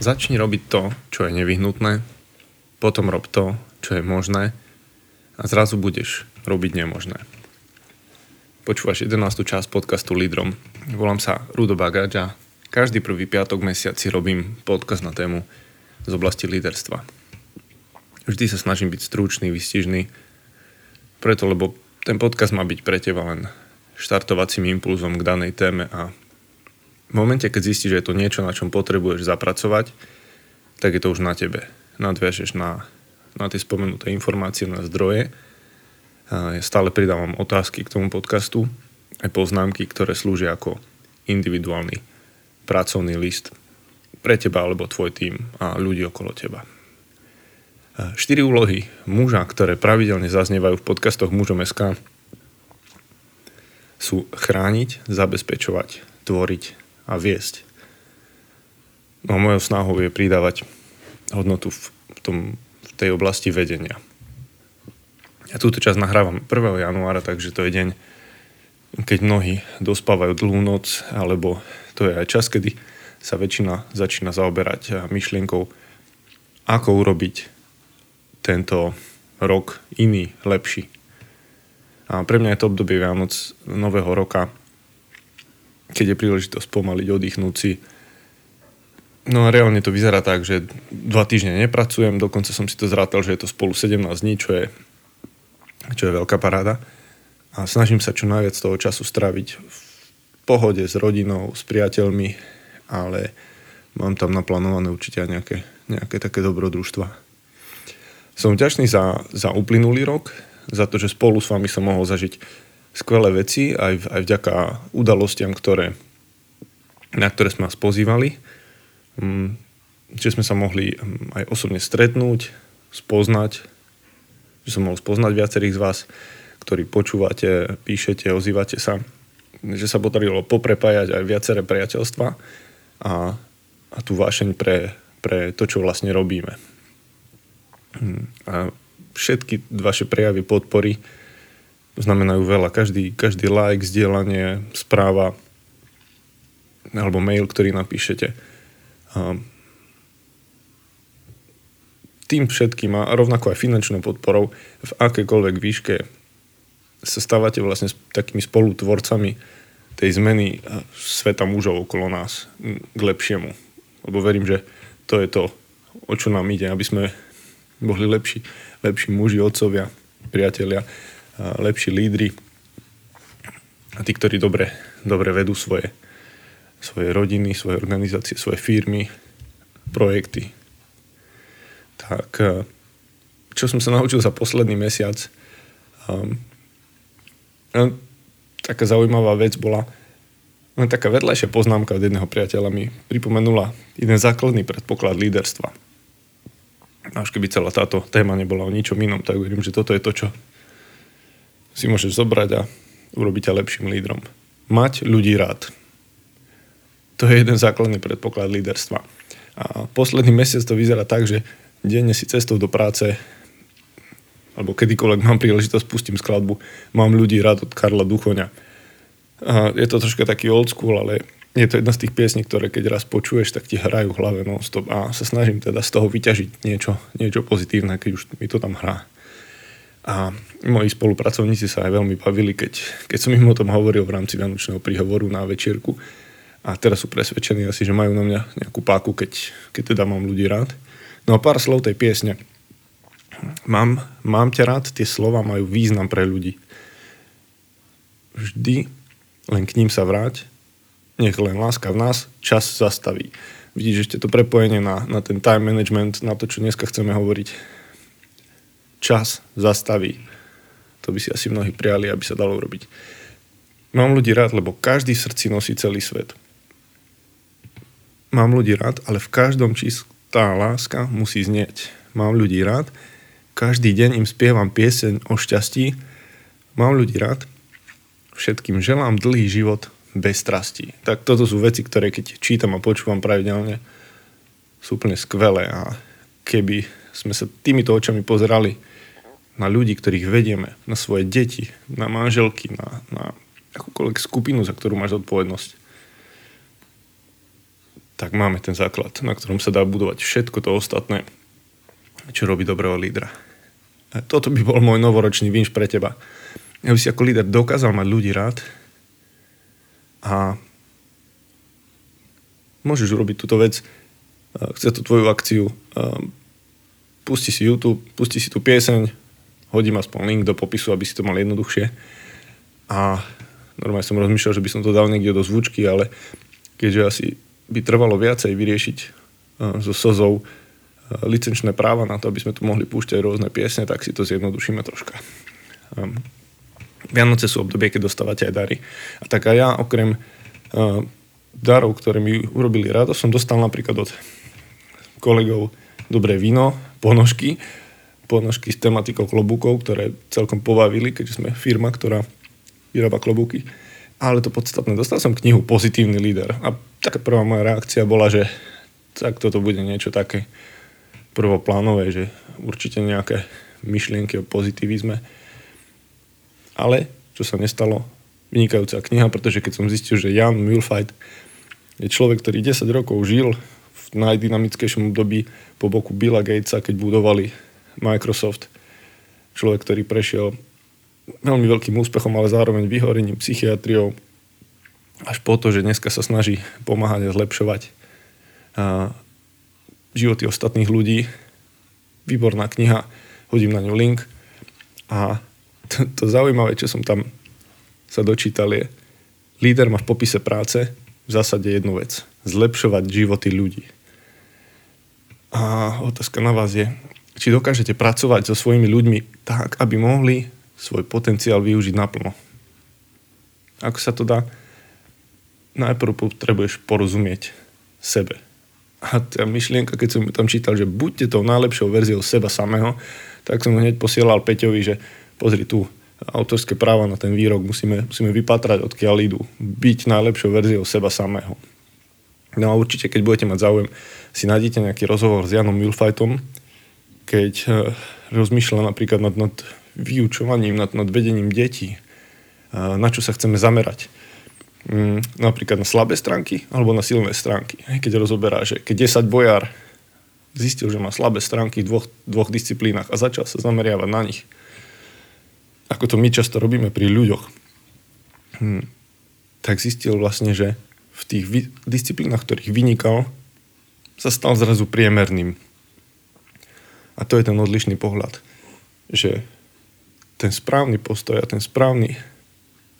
Začni robiť to, čo je nevyhnutné, potom rob to, čo je možné a zrazu budeš robiť nemožné. Počúvaš 11. časť podcastu Lídrom. Volám sa Rudo Bagáč a každý prvý piatok mesiac si robím podcast na tému z oblasti líderstva. Vždy sa snažím byť stručný, vystižný, preto lebo ten podcast má byť pre teba len štartovacím impulzom k danej téme a v momente, keď zistíš, že je to niečo, na čom potrebuješ zapracovať, tak je to už na tebe. Nadviažeš na, na tie spomenuté informácie, na zdroje. Ja stále pridávam otázky k tomu podcastu, aj poznámky, ktoré slúžia ako individuálny pracovný list pre teba alebo tvoj tým a ľudí okolo teba. Štyri úlohy muža, ktoré pravidelne zaznievajú v podcastoch mužom.sk sú chrániť, zabezpečovať, tvoriť a viesť. No a mojou snahou je pridávať hodnotu v, tom, v tej oblasti vedenia. Ja túto čas nahrávam 1. januára, takže to je deň, keď mnohí dospávajú dlhú noc, alebo to je aj čas, kedy sa väčšina začína zaoberať myšlienkou, ako urobiť tento rok iný, lepší. A pre mňa je to obdobie Vianoc Nového roka keď je príležitosť pomaliť, oddychnúť si. No a reálne to vyzerá tak, že dva týždne nepracujem, dokonca som si to zrátal, že je to spolu 17 dní, čo je, čo je veľká paráda. A snažím sa čo najviac toho času straviť v pohode s rodinou, s priateľmi, ale mám tam naplánované určite aj nejaké, nejaké také dobrodružstva. Som vďačný za, za uplynulý rok, za to, že spolu s vami som mohol zažiť skvelé veci, aj, aj vďaka udalostiam, ktoré, na ktoré sme vás pozývali. Mm, že sme sa mohli mm, aj osobne stretnúť, spoznať, že som mohol spoznať viacerých z vás, ktorí počúvate, píšete, ozývate sa, že sa podarilo poprepájať aj viaceré priateľstva a, a tú vášeň pre, pre to, čo vlastne robíme. Mm, a všetky vaše prejavy podpory znamenajú veľa. Každý, každý like, zdieľanie, správa alebo mail, ktorý napíšete. Tým všetkým a rovnako aj finančnou podporou v akékoľvek výške sa stávate vlastne takými spolutvorcami tej zmeny sveta mužov okolo nás k lepšiemu. Lebo verím, že to je to, o čo nám ide, aby sme boli lepší, lepší muži, otcovia, priatelia lepší lídry a tí, ktorí dobre, dobre vedú svoje, svoje rodiny, svoje organizácie, svoje firmy, projekty. Tak čo som sa naučil za posledný mesiac, um, taká zaujímavá vec bola, len taká vedľajšia poznámka od jedného priateľa mi pripomenula jeden základný predpoklad líderstva. Až keby celá táto téma nebola o ničom inom, tak verím, že toto je to, čo si môžeš zobrať a urobiť ťa lepším lídrom. Mať ľudí rád. To je jeden základný predpoklad líderstva. A posledný mesiac to vyzerá tak, že denne si cestou do práce alebo kedykoľvek mám príležitosť, pustím skladbu Mám ľudí rád od Karla Duchoňa. A je to troška taký old school, ale je to jedna z tých piesní, ktoré keď raz počuješ, tak ti hrajú v hlave non-stop a sa snažím teda z toho vyťažiť niečo, niečo pozitívne, keď už mi to tam hrá. A moji spolupracovníci sa aj veľmi bavili, keď, keď som im o tom hovoril v rámci Vianočného príhovoru na večierku. A teraz sú presvedčení asi, že majú na mňa nejakú páku, keď, keď teda mám ľudí rád. No a pár slov tej piesne. Mám, mám ťa rád, tie slova majú význam pre ľudí. Vždy len k ním sa vráť, nech len láska v nás čas zastaví. Vidíš ešte to prepojenie na, na ten time management, na to, čo dneska chceme hovoriť čas zastaví. To by si asi mnohí prijali, aby sa dalo urobiť. Mám ľudí rád, lebo každý srdci nosí celý svet. Mám ľudí rád, ale v každom čísle tá láska musí znieť. Mám ľudí rád, každý deň im spievam pieseň o šťastí. Mám ľudí rád, všetkým želám dlhý život bez strastí. Tak toto sú veci, ktoré keď čítam a počúvam pravidelne, sú úplne skvelé a keby sme sa týmito očami pozerali na ľudí, ktorých vedieme, na svoje deti, na manželky, na, na akúkoľvek skupinu, za ktorú máš odpovednosť, tak máme ten základ, na ktorom sa dá budovať všetko to ostatné, čo robí dobrého lídra. A toto by bol môj novoročný vinš pre teba. Aby si ako líder dokázal mať ľudí rád a môžeš urobiť túto vec, chce tú tvoju akciu, pusti si YouTube, pusti si tú pieseň, hodím aspoň link do popisu, aby si to mal jednoduchšie. A normálne som rozmýšľal, že by som to dal niekde do zvučky, ale keďže asi by trvalo viacej vyriešiť so sozou licenčné práva na to, aby sme tu mohli púšťať rôzne piesne, tak si to zjednodušíme troška. Vianoce sú obdobie, keď dostávate aj dary. A tak aj ja okrem darov, ktoré mi urobili rado, som dostal napríklad od kolegov dobré víno, ponožky, ponožky s tematikou klobúkov, ktoré celkom pobavili, keďže sme firma, ktorá vyrába klobúky. Ale to podstatné, dostal som knihu Pozitívny líder. A taká prvá moja reakcia bola, že tak toto bude niečo také prvoplánové, že určite nejaké myšlienky o pozitivizme. Ale, čo sa nestalo, vynikajúca kniha, pretože keď som zistil, že Jan Mulfight je človek, ktorý 10 rokov žil v najdynamickejšom období po boku Billa Gatesa, keď budovali Microsoft. Človek, ktorý prešiel veľmi veľkým úspechom, ale zároveň vyhorením psychiatriou až po to, že dneska sa snaží pomáhať a zlepšovať a životy ostatných ľudí. Výborná kniha, hodím na ňu link. A to, to zaujímavé, čo som tam sa dočítal je, líder má v popise práce v zásade jednu vec. Zlepšovať životy ľudí. A otázka na vás je, či dokážete pracovať so svojimi ľuďmi tak, aby mohli svoj potenciál využiť naplno. Ako sa to dá? Najprv potrebuješ porozumieť sebe. A tá myšlienka, keď som tam čítal, že buďte tou najlepšou verziou seba samého, tak som hneď posielal Peťovi, že pozri tu, autorské práva na ten výrok musíme, musíme vypatrať, odkiaľ idú. Byť najlepšou verziou seba samého. No a určite, keď budete mať záujem, si nájdete nejaký rozhovor s Janom Wilfajtom, keď eh, rozmýšľa napríklad nad, nad vyučovaním, nad, nad vedením detí, eh, na čo sa chceme zamerať. Mm, napríklad na slabé stránky alebo na silné stránky. Keď rozoberá, že keď 10 bojár zistil, že má slabé stránky v dvoch, dvoch disciplínach a začal sa zameriavať na nich, ako to my často robíme pri ľuďoch, hm, tak zistil vlastne, že v tých disciplínach, ktorých vynikal, sa stal zrazu priemerným a to je ten odlišný pohľad, že ten správny postoj a ten správny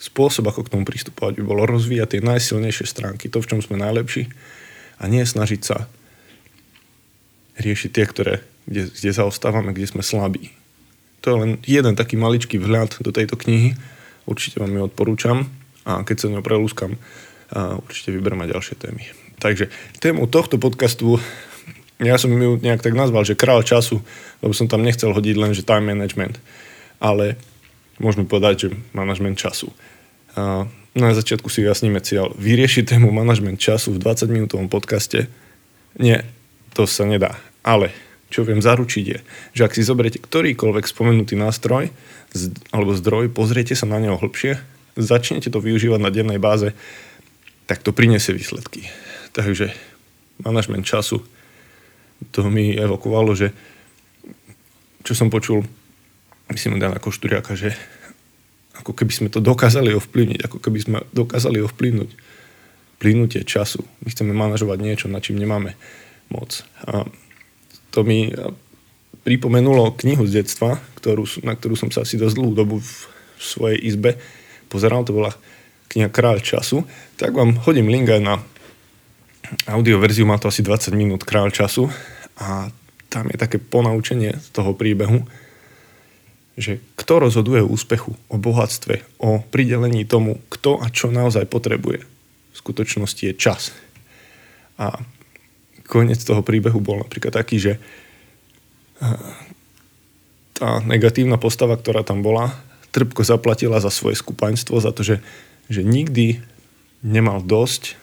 spôsob, ako k tomu pristupovať, by bolo rozvíjať tie najsilnejšie stránky, to, v čom sme najlepší a nie snažiť sa riešiť tie, ktoré, kde, kde zaostávame, kde sme slabí. To je len jeden taký maličký vhľad do tejto knihy. Určite vám ju odporúčam a keď sa ňou prelúskam, určite vyberiem aj ďalšie témy. Takže tému tohto podcastu ja som ju nejak tak nazval, že král času, lebo som tam nechcel hodiť len, že time management, ale môžeme povedať, že manažment času. A na začiatku si jasníme cieľ. Vyriešiť tému manažment času v 20 minútovom podcaste? Nie, to sa nedá. Ale čo viem zaručiť je, že ak si zoberiete ktorýkoľvek spomenutý nástroj alebo zdroj, pozriete sa na neho hlbšie, začnete to využívať na dennej báze, tak to priniesie výsledky. Takže manažment času to mi evokovalo, že čo som počul, myslím, Dana Košturiaka, že ako keby sme to dokázali ovplyvniť, ako keby sme dokázali ovplyvnúť plynutie času. My chceme manažovať niečo, na čím nemáme moc. A to mi pripomenulo knihu z detstva, ktorú, na ktorú som sa asi dosť dlhú dobu v svojej izbe pozeral, to bola kniha Kráľ času, tak vám hodím link aj na audioverziu má to asi 20 minút král času a tam je také ponaučenie z toho príbehu, že kto rozhoduje o úspechu, o bohatstve, o pridelení tomu, kto a čo naozaj potrebuje. V skutočnosti je čas. A koniec toho príbehu bol napríklad taký, že tá negatívna postava, ktorá tam bola, trpko zaplatila za svoje skupaňstvo, za to, že, že nikdy nemal dosť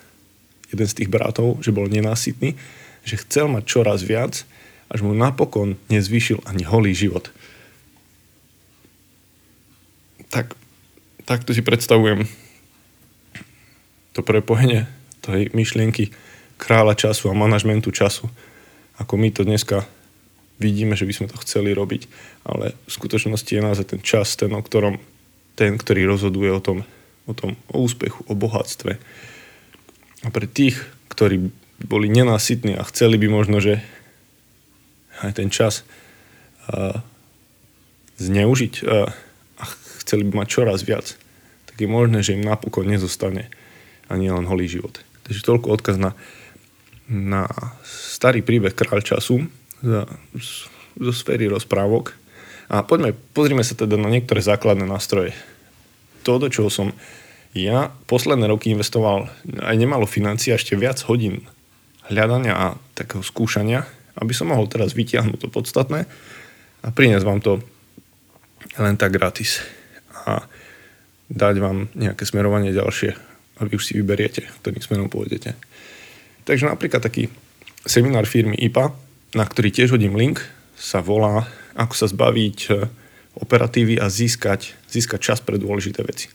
jeden z tých bratov, že bol nenásytný, že chcel mať čoraz viac, až mu napokon nezvýšil ani holý život. Tak, takto si predstavujem to prepojenie tej myšlienky kráľa času a manažmentu času, ako my to dneska vidíme, že by sme to chceli robiť, ale v skutočnosti je naozaj ten čas, ten, o ktorom, ten, ktorý rozhoduje o tom, o tom, o úspechu, o bohatstve. A pre tých, ktorí boli nenásytní a chceli by možno, že aj ten čas a, zneužiť a, a chceli by mať čoraz viac, tak je možné, že im napokon nezostane ani len holý život. Takže toľko odkaz na, na starý príbeh Kráľ času zo sféry rozprávok. A poďme, pozrime sa teda na niektoré základné nástroje. To, do čoho som ja posledné roky investoval aj nemalo financií, ešte viac hodín hľadania a takého skúšania, aby som mohol teraz vytiahnuť to podstatné a priniesť vám to len tak gratis. A dať vám nejaké smerovanie ďalšie a vy už si vyberiete, ktorým smerom pôjdete. Takže napríklad taký seminár firmy IPA, na ktorý tiež hodím link, sa volá Ako sa zbaviť e, operatívy a získať, získať čas pre dôležité veci.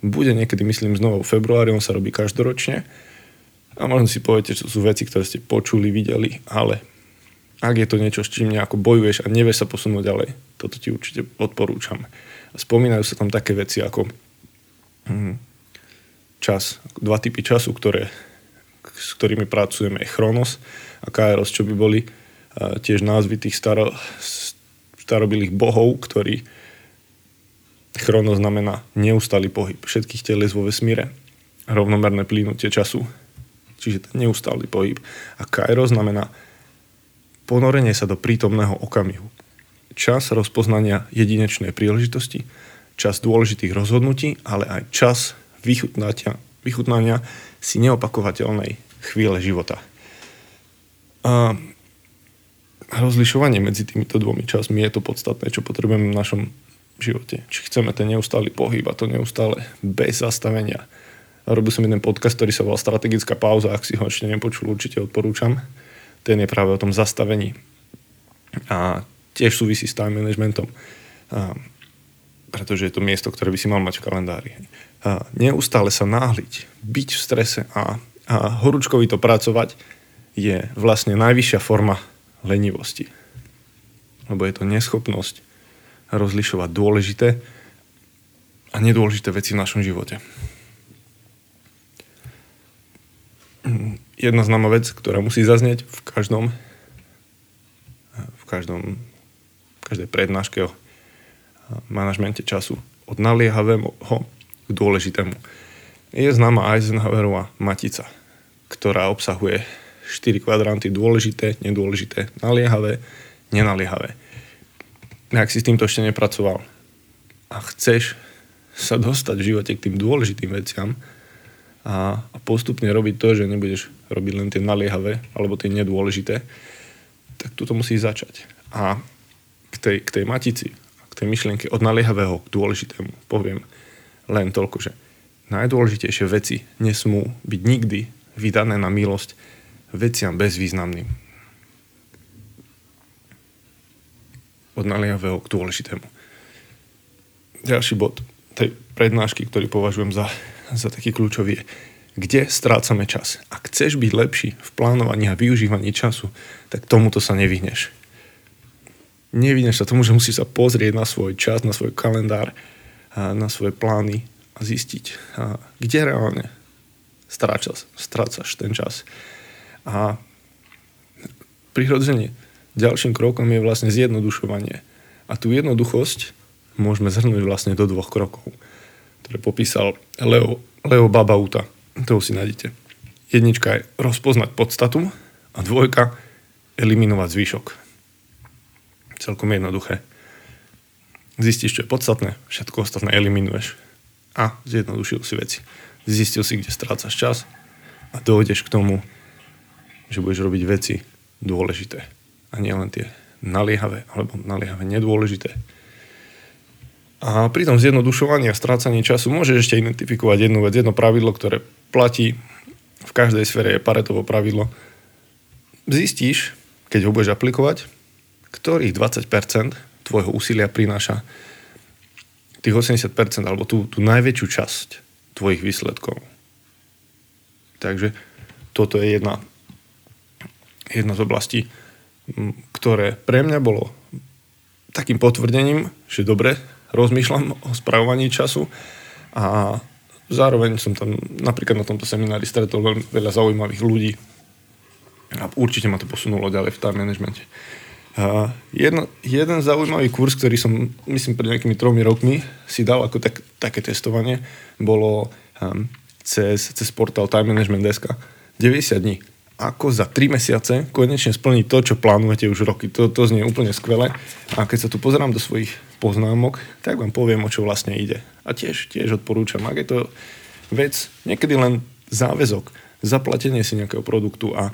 Bude niekedy, myslím, znovu v februári, on sa robí každoročne a možno si poviete, že sú veci, ktoré ste počuli, videli, ale ak je to niečo, s čím nejako bojuješ a nevieš sa posunúť ďalej, toto ti určite odporúčam. Spomínajú sa tam také veci ako hm, čas, dva typy času, ktoré, s ktorými pracujeme, je Chronos a Kairos, čo by boli tiež názvy tých staro, starobilých bohov, ktorí chrono znamená neustály pohyb všetkých teles vo vesmíre, rovnomerné plynutie času, čiže ten neustály pohyb. A kairos znamená ponorenie sa do prítomného okamihu. Čas rozpoznania jedinečnej príležitosti, čas dôležitých rozhodnutí, ale aj čas vychutnania, vychutnania si neopakovateľnej chvíle života. A rozlišovanie medzi týmito dvomi časmi je to podstatné, čo potrebujeme v našom živote. Či chceme ten neustály pohyb a to neustále bez zastavenia. Robil som jeden podcast, ktorý sa volal Strategická pauza, ak si ho ešte nepočul, určite odporúčam. Ten je práve o tom zastavení. A tiež súvisí s time managementom. A, pretože je to miesto, ktoré by si mal mať v kalendári. A neustále sa náhliť, byť v strese a, a horúčkovito pracovať je vlastne najvyššia forma lenivosti. Lebo je to neschopnosť rozlišovať dôležité a nedôležité veci v našom živote. Jedna známa vec, ktorá musí zaznieť v každom v každom v každej prednáške o manažmente času od naliehavého k dôležitému. Je známa Eisenhowerová matica, ktorá obsahuje 4 kvadranty dôležité, nedôležité, naliehavé, nenaliehavé. Ak si s týmto ešte nepracoval a chceš sa dostať v živote k tým dôležitým veciam a, a postupne robiť to, že nebudeš robiť len tie naliehavé alebo tie nedôležité, tak tu musíš začať. A k tej, k tej matici, k tej myšlienke od naliehavého k dôležitému poviem len toľko, že najdôležitejšie veci nesmú byť nikdy vydané na milosť veciam bezvýznamným. Od naliehavého k dôležitému. Ďalší bod tej prednášky, ktorý považujem za, za taký kľúčový je, kde strácame čas. Ak chceš byť lepší v plánovaní a využívaní času, tak tomuto sa nevyhneš. Nevyhneš sa tomu, že musíš sa pozrieť na svoj čas, na svoj kalendár, na svoje plány a zistiť, kde reálne stráčaš, strácaš ten čas. A prirodzene ďalším krokom je vlastne zjednodušovanie. A tú jednoduchosť môžeme zhrnúť vlastne do dvoch krokov, ktoré popísal Leo, Leo Babauta. To si nájdete. Jednička je rozpoznať podstatu a dvojka eliminovať zvyšok. Celkom jednoduché. Zistíš, čo je podstatné, všetko ostatné eliminuješ. A zjednodušil si veci. Zistil si, kde strácaš čas a dojdeš k tomu, že budeš robiť veci dôležité a nie len tie naliehavé alebo naliehavé nedôležité. A pri tom zjednodušovaní a strácaní času môžeš ešte identifikovať jednu vec, jedno pravidlo, ktoré platí v každej sfére je Paretovo pravidlo. Zistíš, keď ho budeš aplikovať, ktorých 20% tvojho úsilia prináša tých 80% alebo tú, tú najväčšiu časť tvojich výsledkov. Takže toto je jedna, jedna z oblastí, ktoré pre mňa bolo takým potvrdením, že dobre rozmýšľam o spravovaní času a zároveň som tam napríklad na tomto seminári stretol veľmi veľa zaujímavých ľudí a určite ma to posunulo ďalej v time managemente. Uh, jedno, jeden zaujímavý kurz, ktorý som, myslím, pred nejakými tromi rokmi si dal ako tak, také testovanie, bolo um, cez, cez portál Time Management Deska. 90 dní. Ako za 3 mesiace konečne splniť to, čo plánujete už roky. To, to znie úplne skvelé. A keď sa tu pozerám do svojich poznámok, tak vám poviem, o čo vlastne ide. A tiež, tiež odporúčam, ak je to vec, niekedy len záväzok, zaplatenie si nejakého produktu a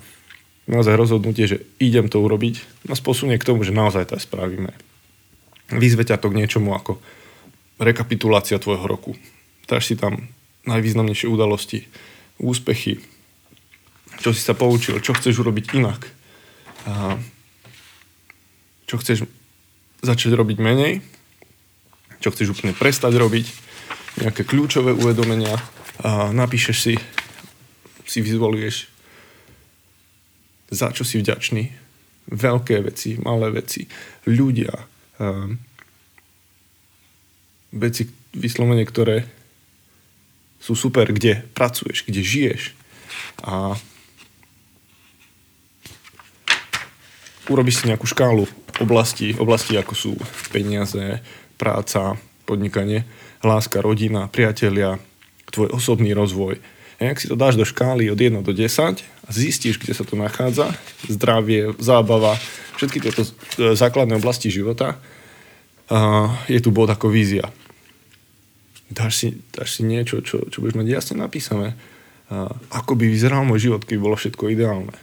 naozaj rozhodnutie, že idem to urobiť, nás posunie k tomu, že naozaj to spravíme. Vyzve ťa to k niečomu ako rekapitulácia tvojho roku. Dáš si tam najvýznamnejšie udalosti, úspechy, čo si sa poučil, čo chceš urobiť inak. A čo chceš začať robiť menej, čo chceš úplne prestať robiť, nejaké kľúčové uvedomenia a napíšeš si, si vizualizuješ za čo si vďačný. Veľké veci, malé veci, ľudia, um, veci vyslovene, ktoré sú super, kde pracuješ, kde žiješ. A urobíš si nejakú škálu oblasti, oblasti ako sú peniaze, práca, podnikanie, láska, rodina, priatelia, tvoj osobný rozvoj, a ak si to dáš do škály od 1 do 10 a zistíš, kde sa to nachádza, zdravie, zábava, všetky tieto e, základné oblasti života, je tu bod ako vízia. Dáš si, dáš si niečo, čo, čo budeš mať jasne napísané. Ako by vyzeral môj život, keby bolo všetko ideálne.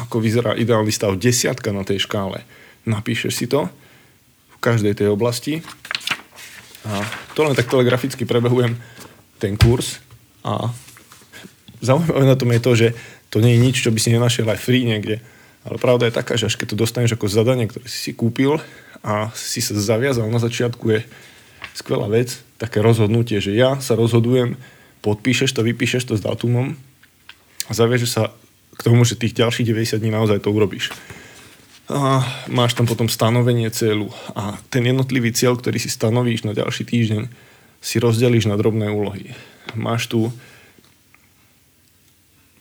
Ako vyzerá ideálny stav desiatka na tej škále. Napíšeš si to v každej tej oblasti. A to len tak telegraficky prebehujem ten kurz a zaujímavé na tom je to, že to nie je nič, čo by si nenašiel aj free niekde. Ale pravda je taká, že až keď to dostaneš ako zadanie, ktoré si si kúpil a si sa zaviazal na začiatku, je skvelá vec, také rozhodnutie, že ja sa rozhodujem, podpíšeš to, vypíšeš to s dátumom a zaviažeš sa k tomu, že tých ďalších 90 dní naozaj to urobíš. A máš tam potom stanovenie cieľu a ten jednotlivý cieľ, ktorý si stanovíš na ďalší týždeň, si rozdelíš na drobné úlohy. Máš tu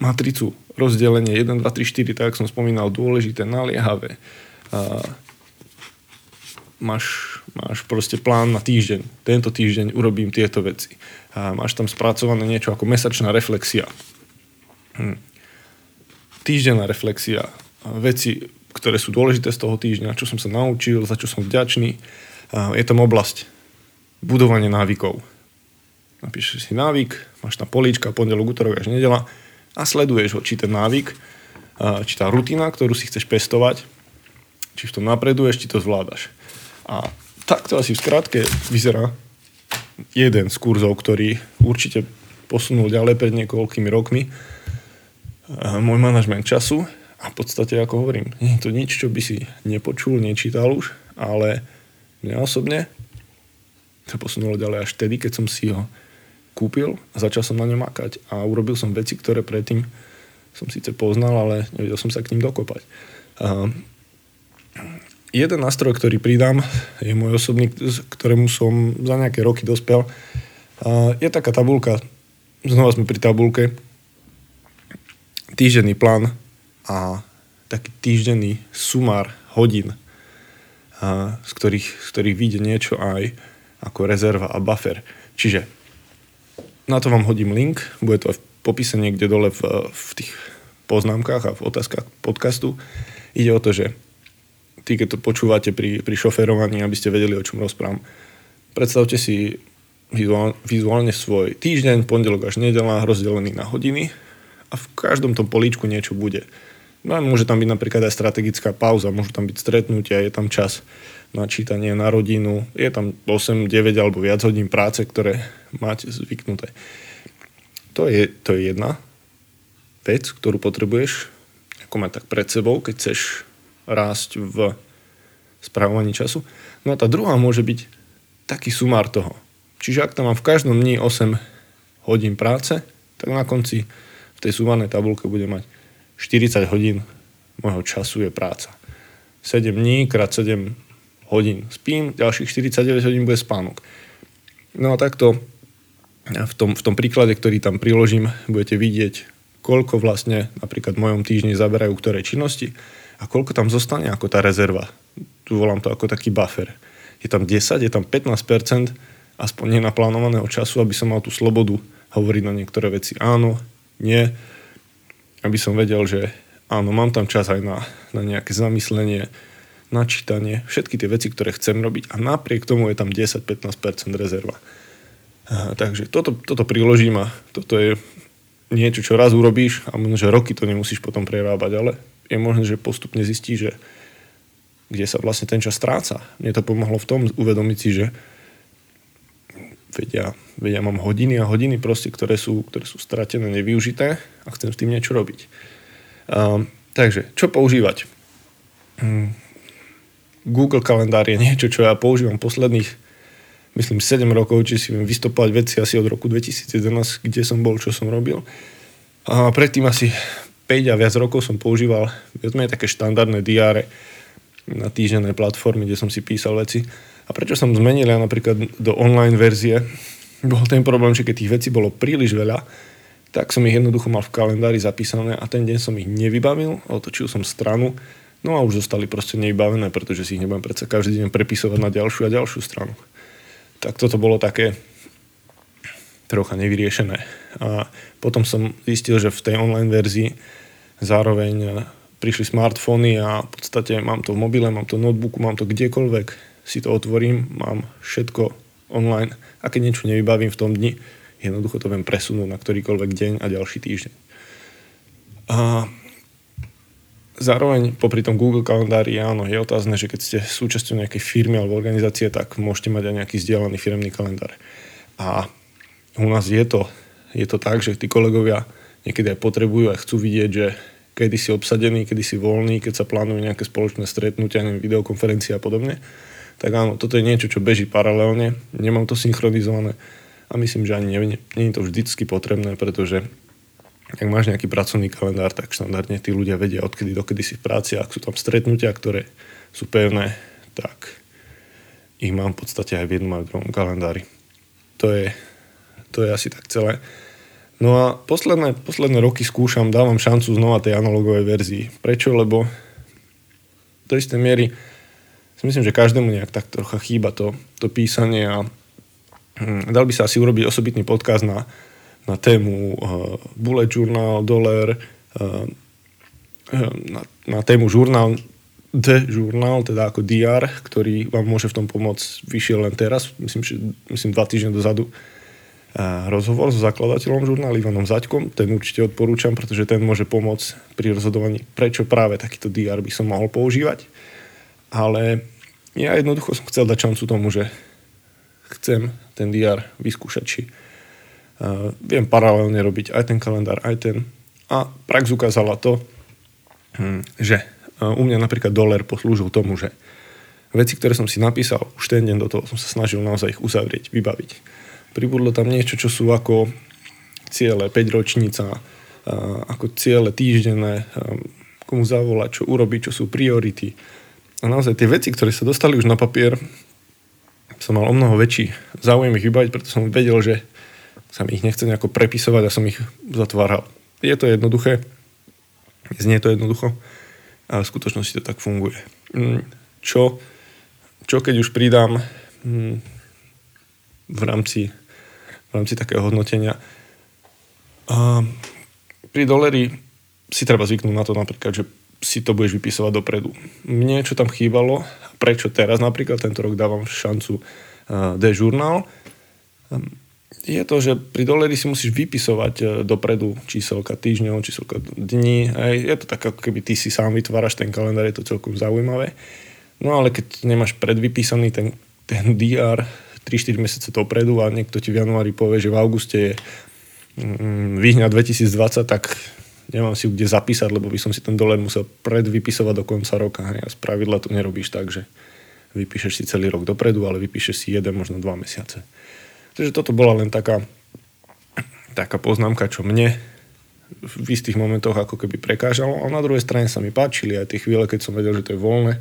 matricu rozdelenie 1, 2, 3, 4, tak som spomínal, dôležité, naliehavé. A máš, máš proste plán na týždeň. Tento týždeň urobím tieto veci. A máš tam spracované niečo ako mesačná reflexia. Hm. Týždenná reflexia. Veci, ktoré sú dôležité z toho týždňa, čo som sa naučil, za čo som vďačný. Je tam oblasť budovanie návykov. Napíšeš si návyk, máš tam políčka, pondelok, útorok až nedela a sleduješ ho, či ten návyk, či tá rutina, ktorú si chceš pestovať, či v tom napreduješ, či to zvládaš. A takto asi v skratke vyzerá jeden z kurzov, ktorý určite posunul ďalej pred niekoľkými rokmi môj manažment času a v podstate, ako hovorím, nie je to nič, čo by si nepočul, nečítal už, ale mňa osobne to posunulo ďalej až vtedy, keď som si ho kúpil a začal som na ňom makať a urobil som veci, ktoré predtým som síce poznal, ale nevedel som sa k ním dokopať. Uh, jeden nástroj, ktorý pridám, je môj osobný, ktorému som za nejaké roky dospel. Uh, je taká tabulka, znova sme pri tabulke, týždenný plán a taký týždenný sumár hodín, uh, z, ktorých, z ktorých vyjde niečo aj ako rezerva a buffer. Čiže na to vám hodím link, bude to v popise niekde dole v, v tých poznámkach a v otázkach podcastu. Ide o to, že tí, keď to počúvate pri, pri šoferovaní, aby ste vedeli, o čom rozprávam, predstavte si vizuálne, vizuálne svoj týždeň, pondelok až nedela, rozdelený na hodiny a v každom tom políčku niečo bude. No môže tam byť napríklad aj strategická pauza, môžu tam byť stretnutia, je tam čas na čítanie, na rodinu. Je tam 8, 9 alebo viac hodín práce, ktoré máte zvyknuté. To je, to je jedna vec, ktorú potrebuješ ako mať tak pred sebou, keď chceš rásť v správovaní času. No a tá druhá môže byť taký sumár toho. Čiže ak tam mám v každom dni 8 hodín práce, tak na konci tej súvanej tabulke bude mať 40 hodín môjho času je práca. 7 dní krát 7 hodín spím, ďalších 49 hodín bude spánok. No a takto v tom, v tom príklade, ktorý tam priložím, budete vidieť, koľko vlastne napríklad v mojom týždni zaberajú ktoré činnosti a koľko tam zostane ako tá rezerva. Tu volám to ako taký buffer. Je tam 10, je tam 15% aspoň nenaplánovaného času, aby som mal tú slobodu hovoriť na niektoré veci áno, nie, aby som vedel, že áno, mám tam čas aj na, na nejaké zamyslenie, na čítanie, všetky tie veci, ktoré chcem robiť a napriek tomu je tam 10-15% rezerva. A, takže toto, toto priložím a toto je niečo, čo raz urobíš a možno, že roky to nemusíš potom prerábať, ale je možné, že postupne zistíš, že kde sa vlastne ten čas stráca. Mne to pomohlo v tom uvedomiť si, že vedia, vedia mám hodiny a hodiny proste, ktoré sú, ktoré sú stratené, nevyužité a chcem s tým niečo robiť. Um, takže, čo používať? Um, Google kalendár je niečo, čo ja používam posledných, myslím, 7 rokov, či si viem vystopovať veci asi od roku 2011, kde som bol, čo som robil. A predtým asi 5 a viac rokov som používal viac také štandardné diáre na týždennej platformy, kde som si písal veci. A prečo som zmenil ja napríklad do online verzie? Bol ten problém, že keď tých vecí bolo príliš veľa, tak som ich jednoducho mal v kalendári zapísané a ten deň som ich nevybavil, otočil som stranu No a už zostali proste nevybavené, pretože si ich nebudem predsa každý deň prepisovať na ďalšiu a ďalšiu stranu. Tak toto bolo také trocha nevyriešené. A potom som zistil, že v tej online verzii zároveň prišli smartfóny a v podstate mám to v mobile, mám to v notebooku, mám to kdekoľvek, si to otvorím, mám všetko online a keď niečo nevybavím v tom dni, jednoducho to viem presunúť na ktorýkoľvek deň a ďalší týždeň. A Zároveň popri tom Google kalendári, áno, je otázne, že keď ste súčasťou nejakej firmy alebo organizácie, tak môžete mať aj nejaký vzdialený firmný kalendár. A u nás je to, je to tak, že tí kolegovia niekedy aj potrebujú a chcú vidieť, že kedy si obsadený, kedy si voľný, keď sa plánujú nejaké spoločné stretnutia, neviem, videokonferencie a podobne. Tak áno, toto je niečo, čo beží paralelne, nemám to synchronizované a myslím, že ani nie, nie je to vždycky potrebné, pretože ak máš nejaký pracovný kalendár, tak štandardne tí ľudia vedia, odkedy dokedy si v práci. Ak sú tam stretnutia, ktoré sú pevné, tak ich mám v podstate aj v jednom aj v druhom kalendári. To je, to je asi tak celé. No a posledné, posledné roky skúšam, dávam šancu znova tej analogovej verzii. Prečo? Lebo do istej miery si myslím, že každému nejak tak trocha chýba to, to písanie a hm, dal by sa asi urobiť osobitný podkaz na, na tému uh, bullet journal, dollar, uh, na, na tému žurnál The Journal, teda ako DR, ktorý vám môže v tom pomôcť, vyšiel len teraz, myslím, že, myslím dva týždne dozadu, uh, rozhovor so zakladateľom žurnálu Ivanom Zaďkom, ten určite odporúčam, pretože ten môže pomôcť pri rozhodovaní, prečo práve takýto DR by som mohol používať. Ale ja jednoducho som chcel dať šancu tomu, že chcem ten DR vyskúšať, či Uh, viem paralelne robiť aj ten kalendár, aj ten. A prax ukázala to, hm, že u mňa napríklad dolar poslúžil tomu, že veci, ktoré som si napísal už ten deň do toho, som sa snažil naozaj ich uzavrieť, vybaviť. Pribudlo tam niečo, čo sú ako ciele 5 ročnica, ako ciele týždenné, um, komu zavolať, čo urobiť, čo sú priority. A naozaj tie veci, ktoré sa dostali už na papier, som mal o mnoho väčší záujem ich vybaviť, preto som vedel, že sa mi ich nechce nejako prepisovať a som ich zatváral. Je to jednoduché, znie to jednoducho, ale v skutočnosti to tak funguje. Mm, čo, čo keď už pridám mm, v rámci, v rámci takého hodnotenia? A pri doleri si treba zvyknúť na to napríklad, že si to budeš vypisovať dopredu. Mne, čo tam chýbalo, prečo teraz napríklad tento rok dávam šancu uh, D-žurnál, je to, že pri doleri si musíš vypisovať e, dopredu číselka týždňov, číselka dní. Hej. Je to tak, ako keby ty si sám vytváraš ten kalendár, je to celkom zaujímavé. No ale keď nemáš predvypísaný ten, ten DR 3-4 mesiace dopredu a niekto ti v januári povie, že v auguste je mm, výhňa 2020, tak nemám si kde zapísať, lebo by som si ten dolar musel predvypisovať do konca roka. Hej. A z pravidla to nerobíš tak, že vypíšeš si celý rok dopredu, ale vypíšeš si jeden, možno dva mesiace. Takže toto bola len taká, taká poznámka, čo mne v istých momentoch ako keby prekážalo, ale na druhej strane sa mi páčili aj tie chvíle, keď som vedel, že to je voľné,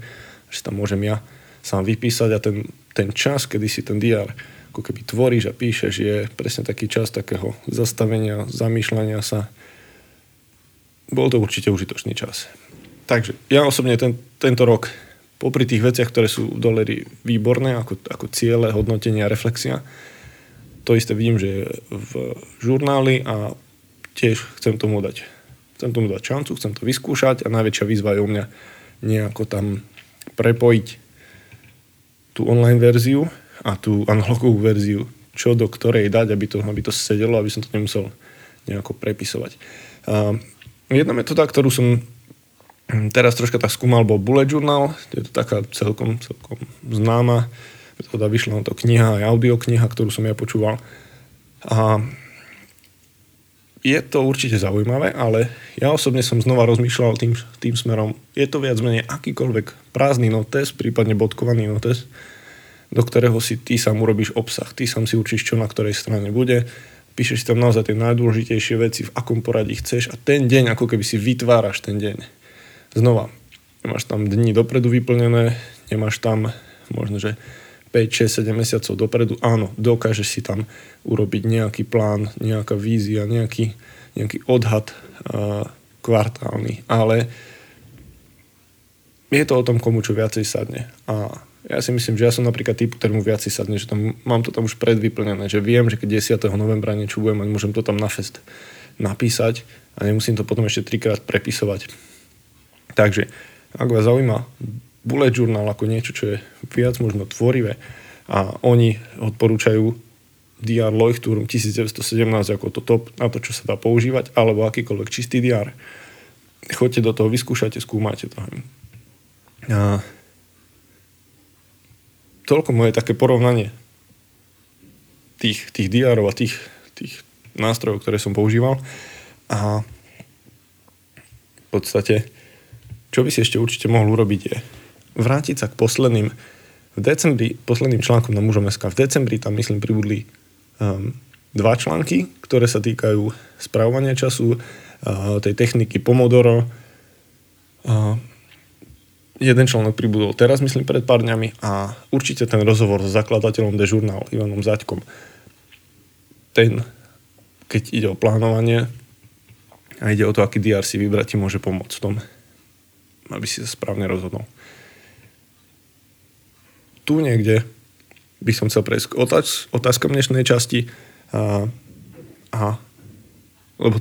že tam môžem ja sám vypísať a ten, ten čas, kedy si ten diár ako keby tvoríš a píšeš, je presne taký čas takého zastavenia, zamýšľania sa. Bol to určite užitočný čas. Takže ja osobne ten, tento rok, popri tých veciach, ktoré sú v doleri výborné, ako, ako ciele, hodnotenia, reflexia, to isté vidím, že je v žurnáli a tiež chcem tomu dať chcem tomu dať šancu, chcem to vyskúšať a najväčšia výzva je u mňa nejako tam prepojiť tú online verziu a tú analogovú verziu, čo do ktorej dať, aby to, aby to sedelo, aby som to nemusel nejako prepisovať. Jedna metóda, ktorú som teraz troška tak skúmal, bol Bullet Journal. Je to taká celkom, celkom známa metóda. Vyšla na to kniha, aj audiokniha, ktorú som ja počúval. A je to určite zaujímavé, ale ja osobne som znova rozmýšľal tým, tým smerom. Je to viac menej akýkoľvek prázdny notes, prípadne bodkovaný notes, do ktorého si ty sám urobíš obsah. Ty sám si určíš, čo na ktorej strane bude. Píšeš tam naozaj tie najdôležitejšie veci, v akom poradí chceš a ten deň, ako keby si vytváraš ten deň. Znova, nemáš tam dni dopredu vyplnené, nemáš tam možno, že 5, 6, 7 mesiacov dopredu, áno, dokážeš si tam urobiť nejaký plán, nejaká vízia, nejaký, nejaký odhad uh, kvartálny, ale je to o tom, komu čo viacej sadne. A ja si myslím, že ja som napríklad typ, ktorému viac si sadne, že tam, mám to tam už predvyplnené, že viem, že keď 10. novembra niečo budem mať, môžem to tam na fest napísať a nemusím to potom ešte trikrát prepisovať. Takže, ak vás zaujíma bullet journal ako niečo, čo je viac možno tvorivé a oni odporúčajú DR Leuchtturm 1917 ako to top na to, čo sa dá používať, alebo akýkoľvek čistý DR. Choďte do toho, vyskúšajte, skúmajte to. A toľko moje také porovnanie tých, tých diárov a tých, tých nástrojov, ktoré som používal. A v podstate, čo by si ešte určite mohol urobiť je vrátiť sa k posledným v decembri, posledným článkom na mužom SK, v decembri tam myslím pribudli um, dva články, ktoré sa týkajú spravovania času, uh, tej techniky Pomodoro. Uh, jeden článok pribudol teraz, myslím, pred pár dňami a určite ten rozhovor s zakladateľom The Journal, Ivanom Zaďkom, ten, keď ide o plánovanie a ide o to, aký DR si vybrať, ti môže pomôcť v tom, aby si sa správne rozhodol. Tu niekde by som chcel prejsť k otáz- otázkam dnešnej časti. A, a lebo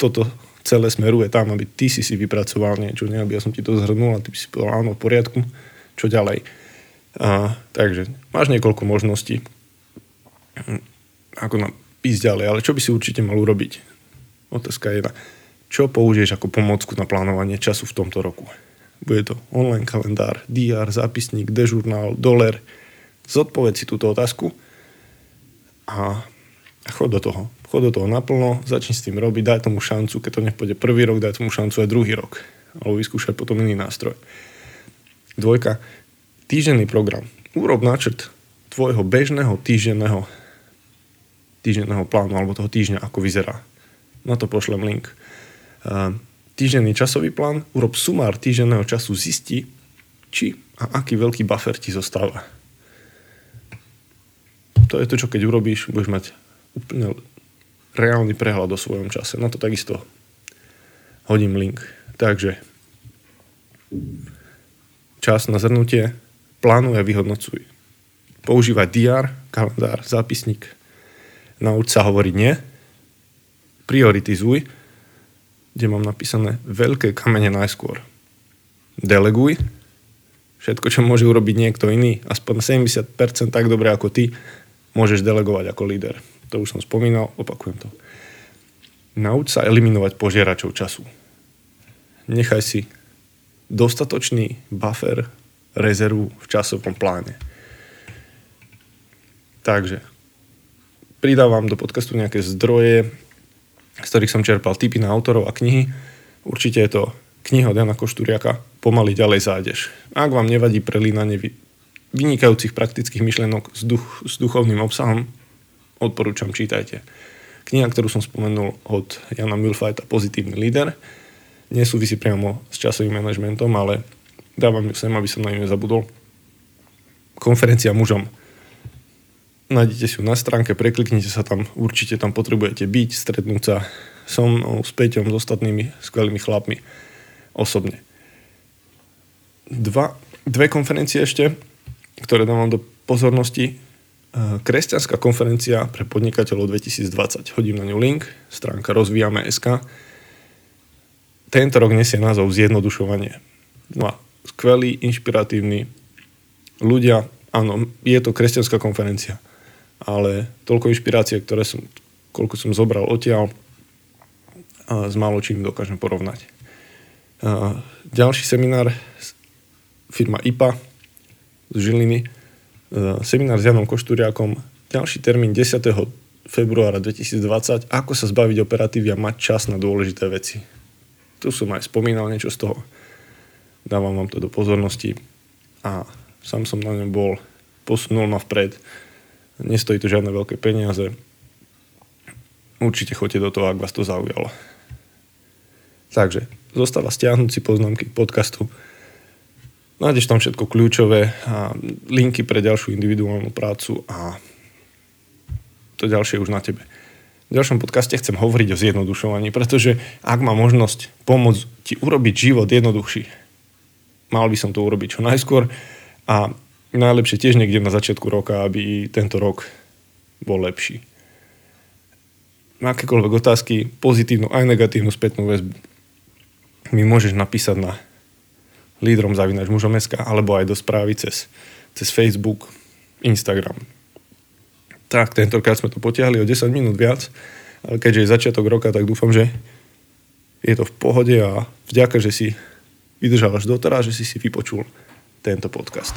toto celé smeruje tam, aby ty si si vypracoval niečo, ne? aby ja som ti to zhrnul a ty si povedal, áno, v poriadku, čo ďalej. A, takže máš niekoľko možností, ako nám ísť ďalej, ale čo by si určite mal urobiť? Otázka jedna. Čo použiješ ako pomocku na plánovanie času v tomto roku? Bude to online kalendár, DR, zápisník, dežurnál, doler. Zodpoveď si túto otázku a chod do toho chod do toho naplno, začni s tým robiť, daj tomu šancu, keď to nepôjde prvý rok, daj tomu šancu aj druhý rok. Alebo vyskúšať potom iný nástroj. Dvojka, týždenný program. Urob náčrt tvojho bežného týždenného týždenného plánu alebo toho týždňa, ako vyzerá. Na to pošlem link. Týždenný časový plán, urob sumár týždenného času, zisti, či a aký veľký buffer ti zostáva. To je to, čo keď urobíš, budeš mať úplne reálny prehľad o svojom čase. Na to takisto hodím link. Takže čas na zhrnutie, plánuj a vyhodnocuj. Používaj DR, kalendár, zápisník. Nauč sa hovoriť nie. Prioritizuj, kde mám napísané veľké kamene najskôr. Deleguj. Všetko, čo môže urobiť niekto iný, aspoň 70% tak dobre ako ty, môžeš delegovať ako líder to už som spomínal, opakujem to. Nauč sa eliminovať požieračov času. Nechaj si dostatočný buffer, rezervu v časovom pláne. Takže pridávam do podcastu nejaké zdroje, z ktorých som čerpal tipy na autorov a knihy. Určite je to kniha od Jana Košturiaka Pomaly ďalej zájdeš. Ak vám nevadí prelínanie vynikajúcich praktických myšlenok s, duch, s duchovným obsahom, odporúčam, čítajte. Kniha, ktorú som spomenul od Jana Milfajta, Pozitívny líder, nesúvisí priamo s časovým manažmentom, ale dávam ju sem, aby som na ňu nezabudol. Konferencia mužom. Nájdete si ju na stránke, prekliknite sa tam, určite tam potrebujete byť, stretnúť sa so mnou, s Peťom, s ostatnými skvelými chlapmi osobne. Dva, dve konferencie ešte, ktoré dávam do pozornosti. Kresťanská konferencia pre podnikateľov 2020. Hodím na ňu link, stránka rozvíjame.sk. Tento rok nesie názov Zjednodušovanie. No a skvelý, inšpiratívny ľudia. Áno, je to kresťanská konferencia, ale toľko inšpirácie, ktoré som, koľko som zobral odtiaľ, s málo čím dokážem porovnať. Ďalší seminár firma IPA z Žiliny, seminár s Janom Košturiakom, ďalší termín 10. februára 2020, ako sa zbaviť operatívy a mať čas na dôležité veci. Tu som aj spomínal niečo z toho. Dávam vám to do pozornosti a sám som na ňom bol, posunul ma vpred. Nestojí to žiadne veľké peniaze. Určite choďte do toho, ak vás to zaujalo. Takže zostáva stiahnuť si poznámky k podcastu Nájdeš tam všetko kľúčové a linky pre ďalšiu individuálnu prácu a to ďalšie už na tebe. V ďalšom podcaste chcem hovoriť o zjednodušovaní, pretože ak má možnosť pomôcť ti urobiť život jednoduchší, mal by som to urobiť čo najskôr a najlepšie tiež niekde na začiatku roka, aby tento rok bol lepší. Na akékoľvek otázky, pozitívnu aj negatívnu spätnú väzbu mi môžeš napísať na lídrom zavinač mužom alebo aj do správy cez, cez Facebook, Instagram. Tak, tentokrát sme to potiahli o 10 minút viac, ale keďže je začiatok roka, tak dúfam, že je to v pohode a vďaka, že si vydržal až doteraz, že si si vypočul tento podcast.